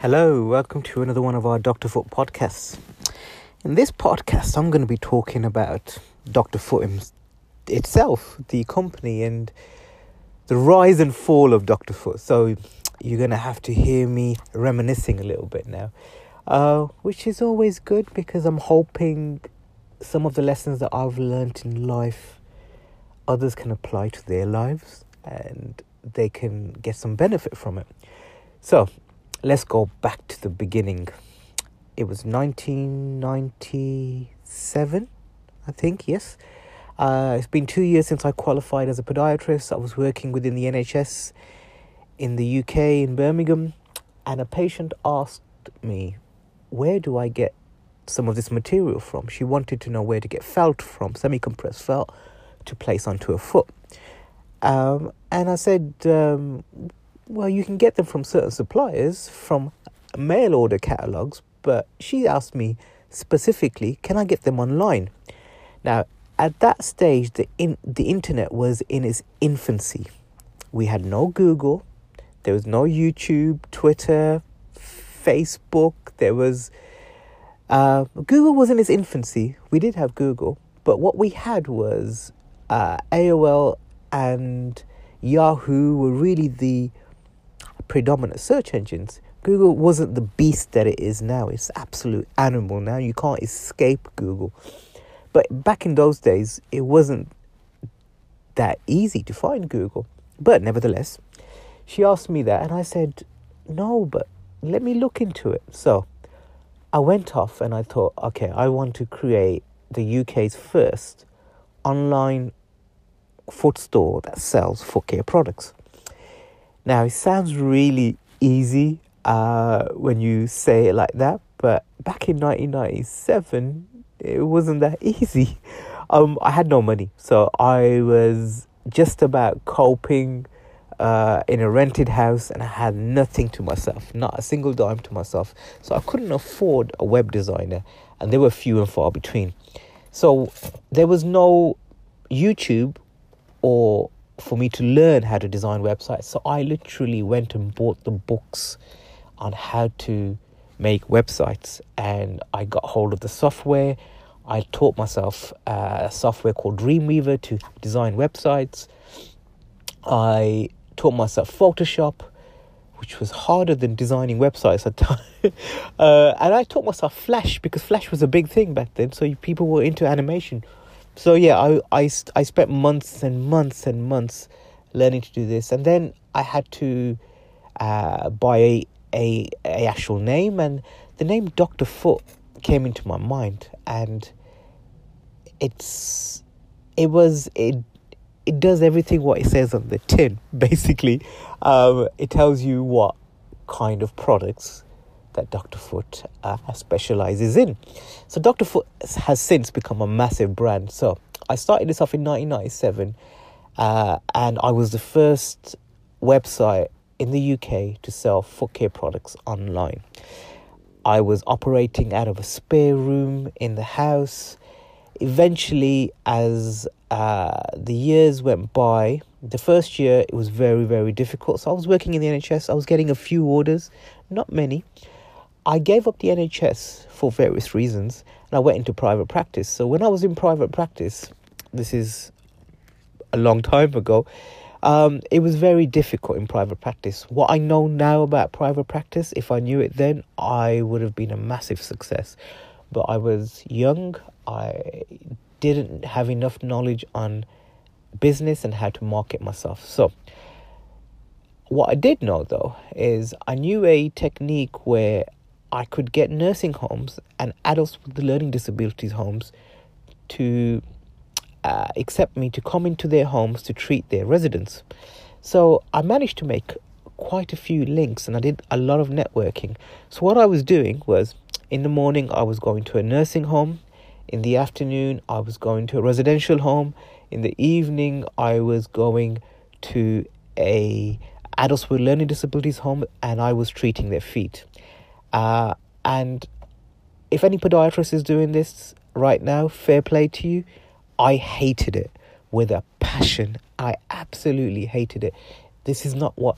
Hello, welcome to another one of our Dr. Foot podcasts. In this podcast, I'm going to be talking about Dr. Foot itself, the company, and the rise and fall of Dr. Foot. So, you're going to have to hear me reminiscing a little bit now, uh, which is always good because I'm hoping some of the lessons that I've learned in life others can apply to their lives and they can get some benefit from it. So, let's go back to the beginning. It was 1997, I think, yes. Uh, it's been two years since I qualified as a podiatrist. I was working within the NHS in the UK, in Birmingham, and a patient asked me, Where do I get some of this material from? She wanted to know where to get felt from, semi compressed felt, to place onto a foot. Um, and I said, um, well, you can get them from certain suppliers from mail order catalogs, but she asked me specifically, can I get them online? Now, at that stage, the in, the internet was in its infancy. We had no Google, there was no YouTube, Twitter, Facebook. There was uh, Google was in its infancy. We did have Google, but what we had was uh, AOL and Yahoo were really the predominant search engines. Google wasn't the beast that it is now. It's absolute animal now. You can't escape Google. But back in those days, it wasn't that easy to find Google. But nevertheless, she asked me that, and I said, no, but let me look into it. So I went off and I thought, okay, I want to create the UK's first online foot store that sells foot care products. Now, it sounds really easy uh, when you say it like that, but back in 1997, it wasn't that easy. Um, I had no money, so I was just about coping uh, in a rented house and I had nothing to myself, not a single dime to myself. So I couldn't afford a web designer, and they were few and far between. So there was no YouTube or for me to learn how to design websites. So I literally went and bought the books on how to make websites and I got hold of the software. I taught myself uh, a software called Dreamweaver to design websites. I taught myself Photoshop, which was harder than designing websites at times. uh, and I taught myself Flash because Flash was a big thing back then. So people were into animation so yeah, I, I, I spent months and months and months learning to do this, and then I had to uh, buy a, a, a actual name, and the name Doctor Foot came into my mind, and it's it was it it does everything what it says on the tin. Basically, um, it tells you what kind of products that Dr. Foot uh, specializes in. So Dr. Foot has since become a massive brand. So I started this off in 1997, uh, and I was the first website in the UK to sell foot care products online. I was operating out of a spare room in the house. Eventually, as uh, the years went by, the first year it was very, very difficult. So I was working in the NHS. I was getting a few orders, not many. I gave up the NHS for various reasons and I went into private practice. So when I was in private practice, this is a long time ago, um, it was very difficult in private practice. What I know now about private practice, if I knew it then, I would have been a massive success. But I was young, I didn't have enough knowledge on business and how to market myself. So, what I did know though is I knew a technique where I could get nursing homes and adults with learning disabilities homes to uh, accept me to come into their homes to treat their residents. So I managed to make quite a few links and I did a lot of networking. So what I was doing was in the morning I was going to a nursing home, in the afternoon I was going to a residential home, in the evening I was going to a adults with learning disabilities home and I was treating their feet. Uh, and if any podiatrist is doing this right now, fair play to you. I hated it with a passion. I absolutely hated it. This is not what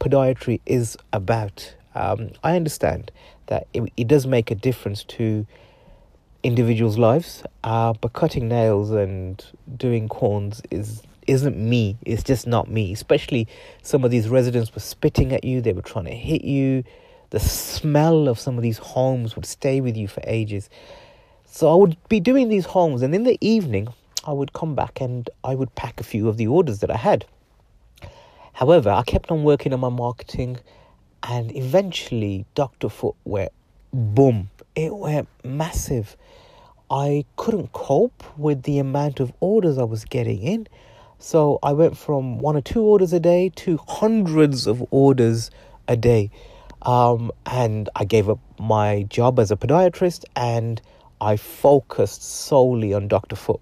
podiatry is about. Um, I understand that it, it, does make a difference to individuals' lives, uh, but cutting nails and doing corns is isn't me. It's just not me. Especially some of these residents were spitting at you. They were trying to hit you. The smell of some of these homes would stay with you for ages. So I would be doing these homes, and in the evening, I would come back and I would pack a few of the orders that I had. However, I kept on working on my marketing, and eventually, Dr. Foot went boom. It went massive. I couldn't cope with the amount of orders I was getting in. So I went from one or two orders a day to hundreds of orders a day. Um, and I gave up my job as a podiatrist and I focused solely on Dr. Foot.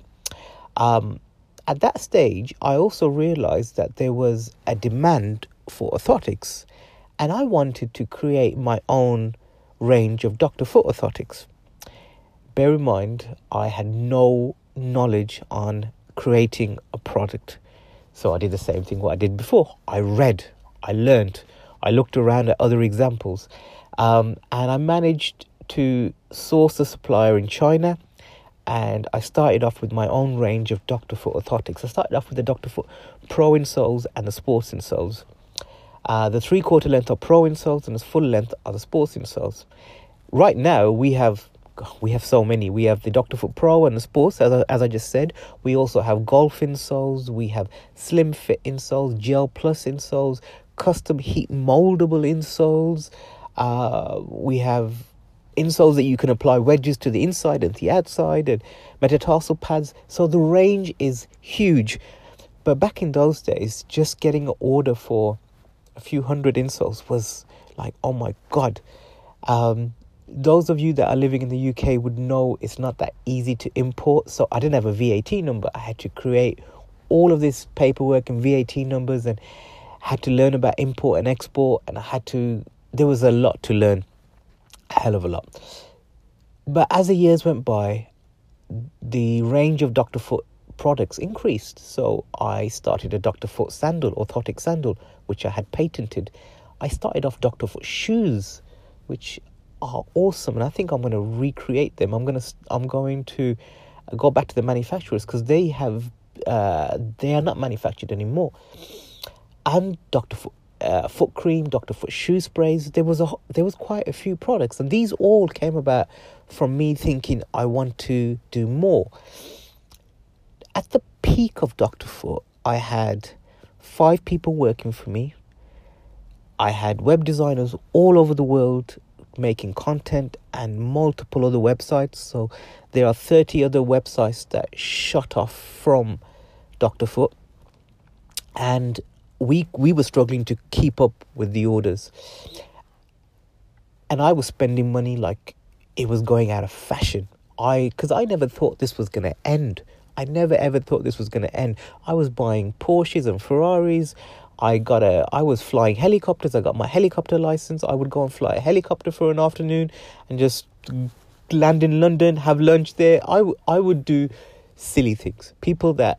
Um, at that stage, I also realized that there was a demand for orthotics, and I wanted to create my own range of Dr. Foot orthotics. Bear in mind, I had no knowledge on creating a product. So I did the same thing what I did before. I read, I learned, I looked around at other examples, um, and I managed to source a supplier in China. And I started off with my own range of Dr. Foot orthotics. I started off with the Dr. Foot Pro insoles and the Sports insoles. Uh, the three quarter length are Pro insoles and the full length are the Sports insoles. Right now, we have we have so many. We have the Dr. Foot Pro and the Sports, as I, as I just said. We also have Golf insoles. We have Slim Fit insoles, Gel Plus insoles, custom heat moldable insoles. Uh, we have insoles that you can apply wedges to the inside and the outside, and metatarsal pads. So the range is huge. But back in those days, just getting an order for a few hundred insoles was like, oh my god. Um, those of you that are living in the UK would know it's not that easy to import. So I didn't have a VAT number. I had to create all of this paperwork and VAT numbers and had to learn about import and export. And I had to, there was a lot to learn, a hell of a lot. But as the years went by, the range of Dr. Foot products increased. So I started a Dr. Foot sandal, orthotic sandal, which I had patented. I started off Dr. Foot shoes, which are awesome, and I think I'm going to recreate them. I'm going to I'm going to go back to the manufacturers because they have uh, they are not manufactured anymore. And Doctor Foot, uh, Foot Cream, Doctor Foot shoe sprays. There was a there was quite a few products, and these all came about from me thinking I want to do more. At the peak of Doctor Foot, I had five people working for me. I had web designers all over the world making content and multiple other websites. So there are 30 other websites that shut off from Dr. Foot. And we we were struggling to keep up with the orders. And I was spending money like it was going out of fashion. I cuz I never thought this was going to end. I never ever thought this was going to end. I was buying Porsches and Ferraris. I got a I was flying helicopters. I got my helicopter license. I would go and fly a helicopter for an afternoon and just land in London, have lunch there. I, w- I would do silly things. People that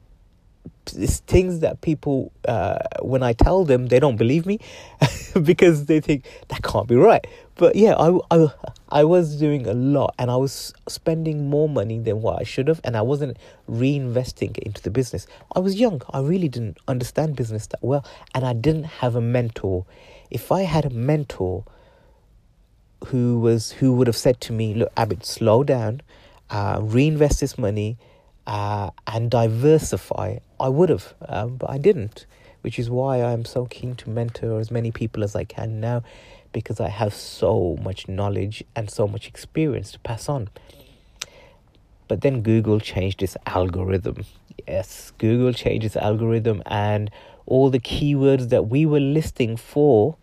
it's things that people uh, when I tell them they don't believe me because they think that can't be right. But yeah, I, I, I was doing a lot and I was spending more money than what I should have, and I wasn't reinvesting into the business. I was young, I really didn't understand business that well, and I didn't have a mentor. If I had a mentor who was who would have said to me, "Look, Abid, slow down, uh, reinvest this money." Uh, and diversify, I would have, um, but I didn't, which is why I'm so keen to mentor as many people as I can now because I have so much knowledge and so much experience to pass on. But then Google changed its algorithm. Yes, Google changed its algorithm, and all the keywords that we were listing for,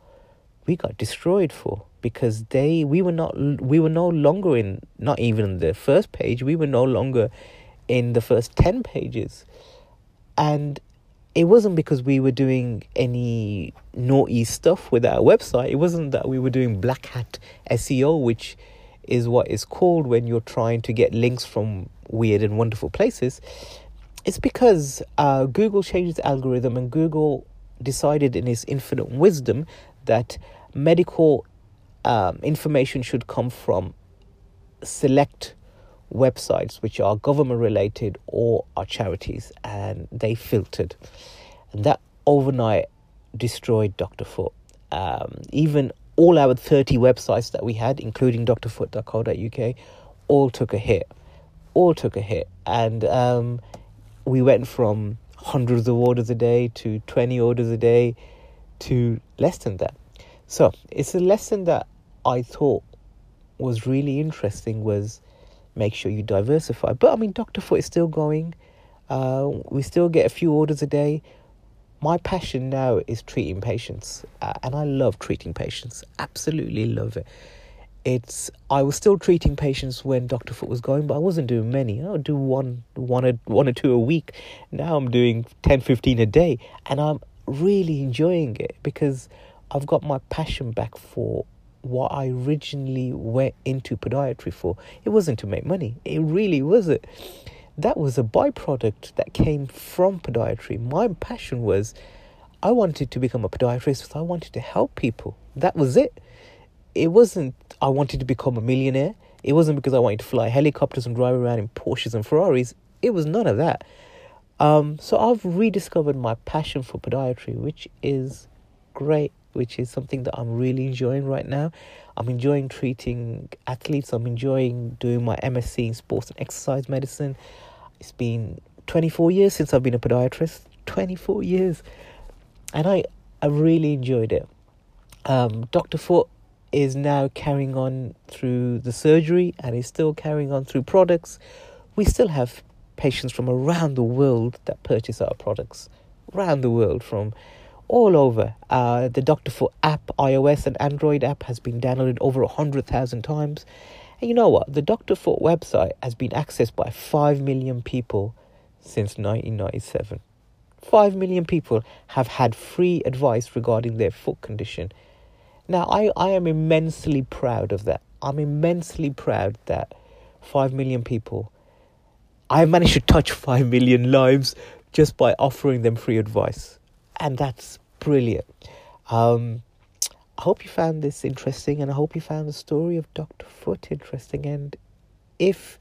we got destroyed for because they we were not we were no longer in not even the first page. We were no longer in the first ten pages, and it wasn't because we were doing any naughty stuff with our website. It wasn't that we were doing black hat SEO, which is what is called when you're trying to get links from weird and wonderful places. It's because uh, Google changed its algorithm and Google decided in its infinite wisdom that medical um, information should come from select websites which are government related or are charities and they filtered. And that overnight destroyed dr foot. Um, even all our 30 websites that we had including drfoot.co.uk all took a hit. All took a hit. And um, we went from hundreds of orders a day to 20 orders a day to less than that. So it's a lesson that i thought was really interesting was make sure you diversify. But I mean, Dr. Foot is still going. Uh, we still get a few orders a day. My passion now is treating patients, uh, and I love treating patients. Absolutely love it. It's I was still treating patients when Dr. Foot was going, but I wasn't doing many. I would do one, one, or, one or two a week. Now I'm doing 10, 15 a day, and I'm really enjoying it because I've got my passion back for what I originally went into podiatry for. It wasn't to make money. It really wasn't. That was a byproduct that came from podiatry. My passion was I wanted to become a podiatrist. Because I wanted to help people. That was it. It wasn't I wanted to become a millionaire. It wasn't because I wanted to fly helicopters and drive around in Porsches and Ferraris. It was none of that. Um, so I've rediscovered my passion for podiatry, which is great which is something that I'm really enjoying right now. I'm enjoying treating athletes. I'm enjoying doing my MSc in sports and exercise medicine. It's been 24 years since I've been a podiatrist. 24 years. And I, I really enjoyed it. Um, Dr. Foot is now carrying on through the surgery and is still carrying on through products. We still have patients from around the world that purchase our products. Around the world, from all over. Uh, the Dr. Foot app, iOS and Android app, has been downloaded over 100,000 times. And you know what? The Dr. Foot website has been accessed by 5 million people since 1997. 5 million people have had free advice regarding their foot condition. Now, I, I am immensely proud of that. I'm immensely proud that 5 million people, I managed to touch 5 million lives just by offering them free advice and that's brilliant. Um, I hope you found this interesting, and I hope you found the story of Dr. Foot interesting. And if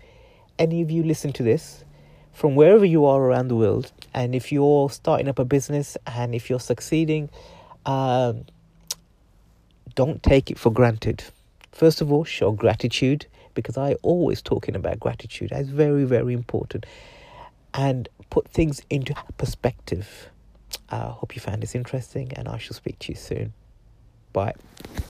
any of you listen to this from wherever you are around the world, and if you're starting up a business and if you're succeeding, um, don't take it for granted. First of all, show gratitude because I always talking about gratitude. That's very, very important. And put things into perspective. I uh, hope you found this interesting, and I shall speak to you soon. Bye.